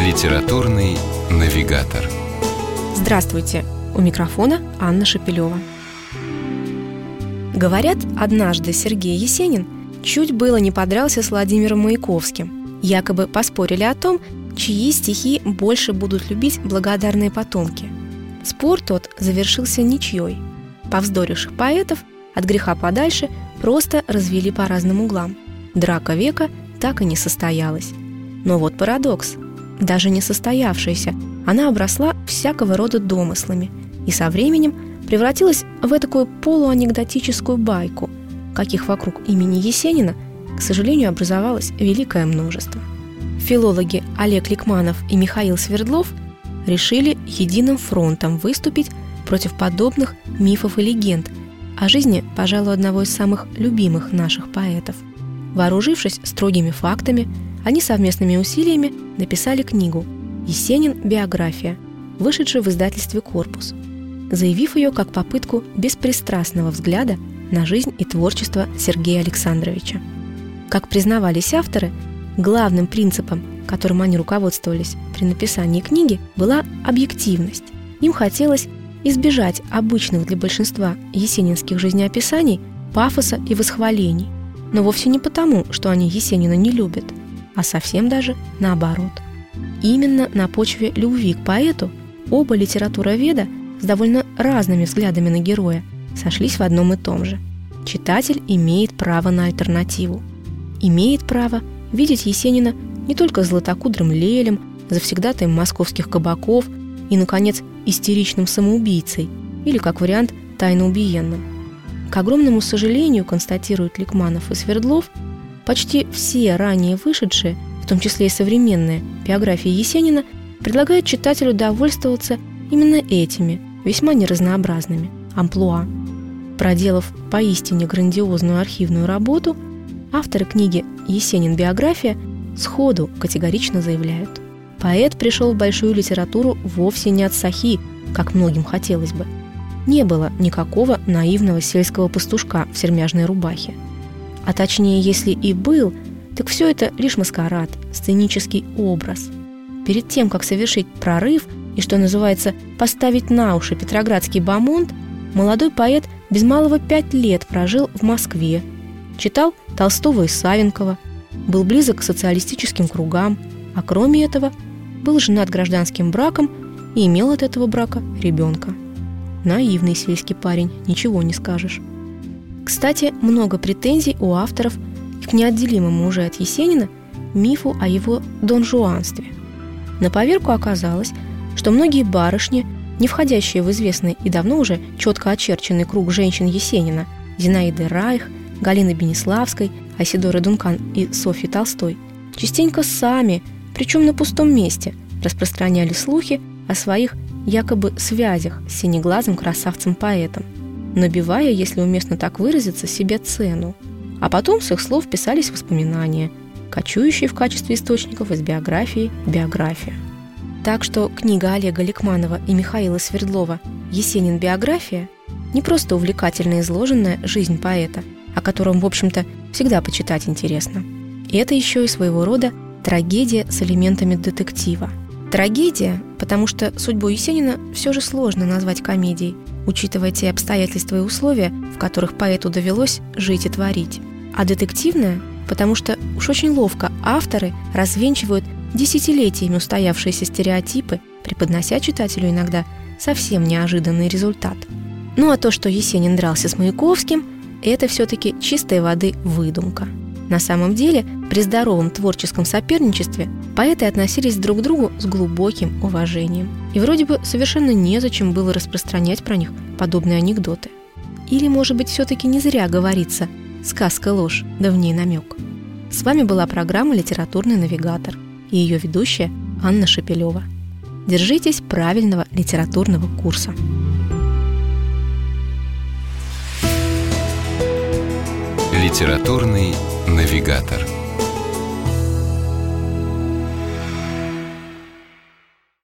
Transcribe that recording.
Литературный навигатор. Здравствуйте! У микрофона Анна Шапилева. Говорят, однажды Сергей Есенин чуть было не подрался с Владимиром Маяковским. Якобы поспорили о том, чьи стихи больше будут любить благодарные потомки. Спор тот завершился ничьей. Повздоривших поэтов от греха подальше просто развели по разным углам. Драка века так и не состоялась. Но вот парадокс. Даже не состоявшаяся, она обросла всякого рода домыслами и со временем превратилась в такую полуанекдотическую байку, каких вокруг имени Есенина, к сожалению, образовалось великое множество. Филологи Олег Ликманов и Михаил Свердлов решили единым фронтом выступить против подобных мифов и легенд о жизни, пожалуй, одного из самых любимых наших поэтов. Вооружившись строгими фактами, они совместными усилиями написали книгу «Есенин. Биография», вышедшую в издательстве «Корпус», заявив ее как попытку беспристрастного взгляда на жизнь и творчество Сергея Александровича. Как признавались авторы, главным принципом, которым они руководствовались при написании книги, была объективность. Им хотелось избежать обычных для большинства есенинских жизнеописаний пафоса и восхвалений, но вовсе не потому, что они Есенина не любят – а совсем даже наоборот. Именно на почве любви к поэту оба литературоведа с довольно разными взглядами на героя сошлись в одном и том же. Читатель имеет право на альтернативу. Имеет право видеть Есенина не только златокудрым лелем, завсегдатаем московских кабаков и, наконец, истеричным самоубийцей или, как вариант, тайно убиенным. К огромному сожалению, констатируют Ликманов и Свердлов, Почти все ранее вышедшие, в том числе и современные, биографии Есенина предлагают читателю довольствоваться именно этими, весьма неразнообразными, амплуа. Проделав поистине грандиозную архивную работу, авторы книги «Есенин. Биография» сходу категорично заявляют. Поэт пришел в большую литературу вовсе не от сахи, как многим хотелось бы. Не было никакого наивного сельского пастушка в сермяжной рубахе – а точнее, если и был, так все это лишь маскарад, сценический образ. Перед тем, как совершить прорыв и, что называется, поставить на уши петроградский бомонд, молодой поэт без малого пять лет прожил в Москве, читал Толстого и Савенкова, был близок к социалистическим кругам, а кроме этого был женат гражданским браком и имел от этого брака ребенка. Наивный сельский парень, ничего не скажешь. Кстати, много претензий у авторов к неотделимому уже от Есенина мифу о его донжуанстве. На поверку оказалось, что многие барышни, не входящие в известный и давно уже четко очерченный круг женщин Есенина, Зинаиды Райх, Галины Бенеславской, Асидоры Дункан и Софьи Толстой, частенько сами, причем на пустом месте, распространяли слухи о своих якобы связях с синеглазым красавцем-поэтом – набивая, если уместно так выразиться, себе цену. А потом с их слов писались воспоминания, кочующие в качестве источников из биографии биография. Так что книга Олега Ликманова и Михаила Свердлова «Есенин. Биография» не просто увлекательно изложенная жизнь поэта, о котором, в общем-то, всегда почитать интересно. И это еще и своего рода трагедия с элементами детектива. Трагедия, потому что судьбу Есенина все же сложно назвать комедией – учитывая те обстоятельства и условия, в которых поэту довелось жить и творить. А детективная, потому что уж очень ловко авторы развенчивают десятилетиями устоявшиеся стереотипы, преподнося читателю иногда совсем неожиданный результат. Ну а то, что Есенин дрался с Маяковским, это все-таки чистой воды выдумка – на самом деле, при здоровом творческом соперничестве поэты относились друг к другу с глубоким уважением. И вроде бы совершенно незачем было распространять про них подобные анекдоты. Или, может быть, все-таки не зря говорится «сказка ложь, да в ней намек». С вами была программа «Литературный навигатор» и ее ведущая Анна Шепелева. Держитесь правильного литературного курса. Литературный навигатор.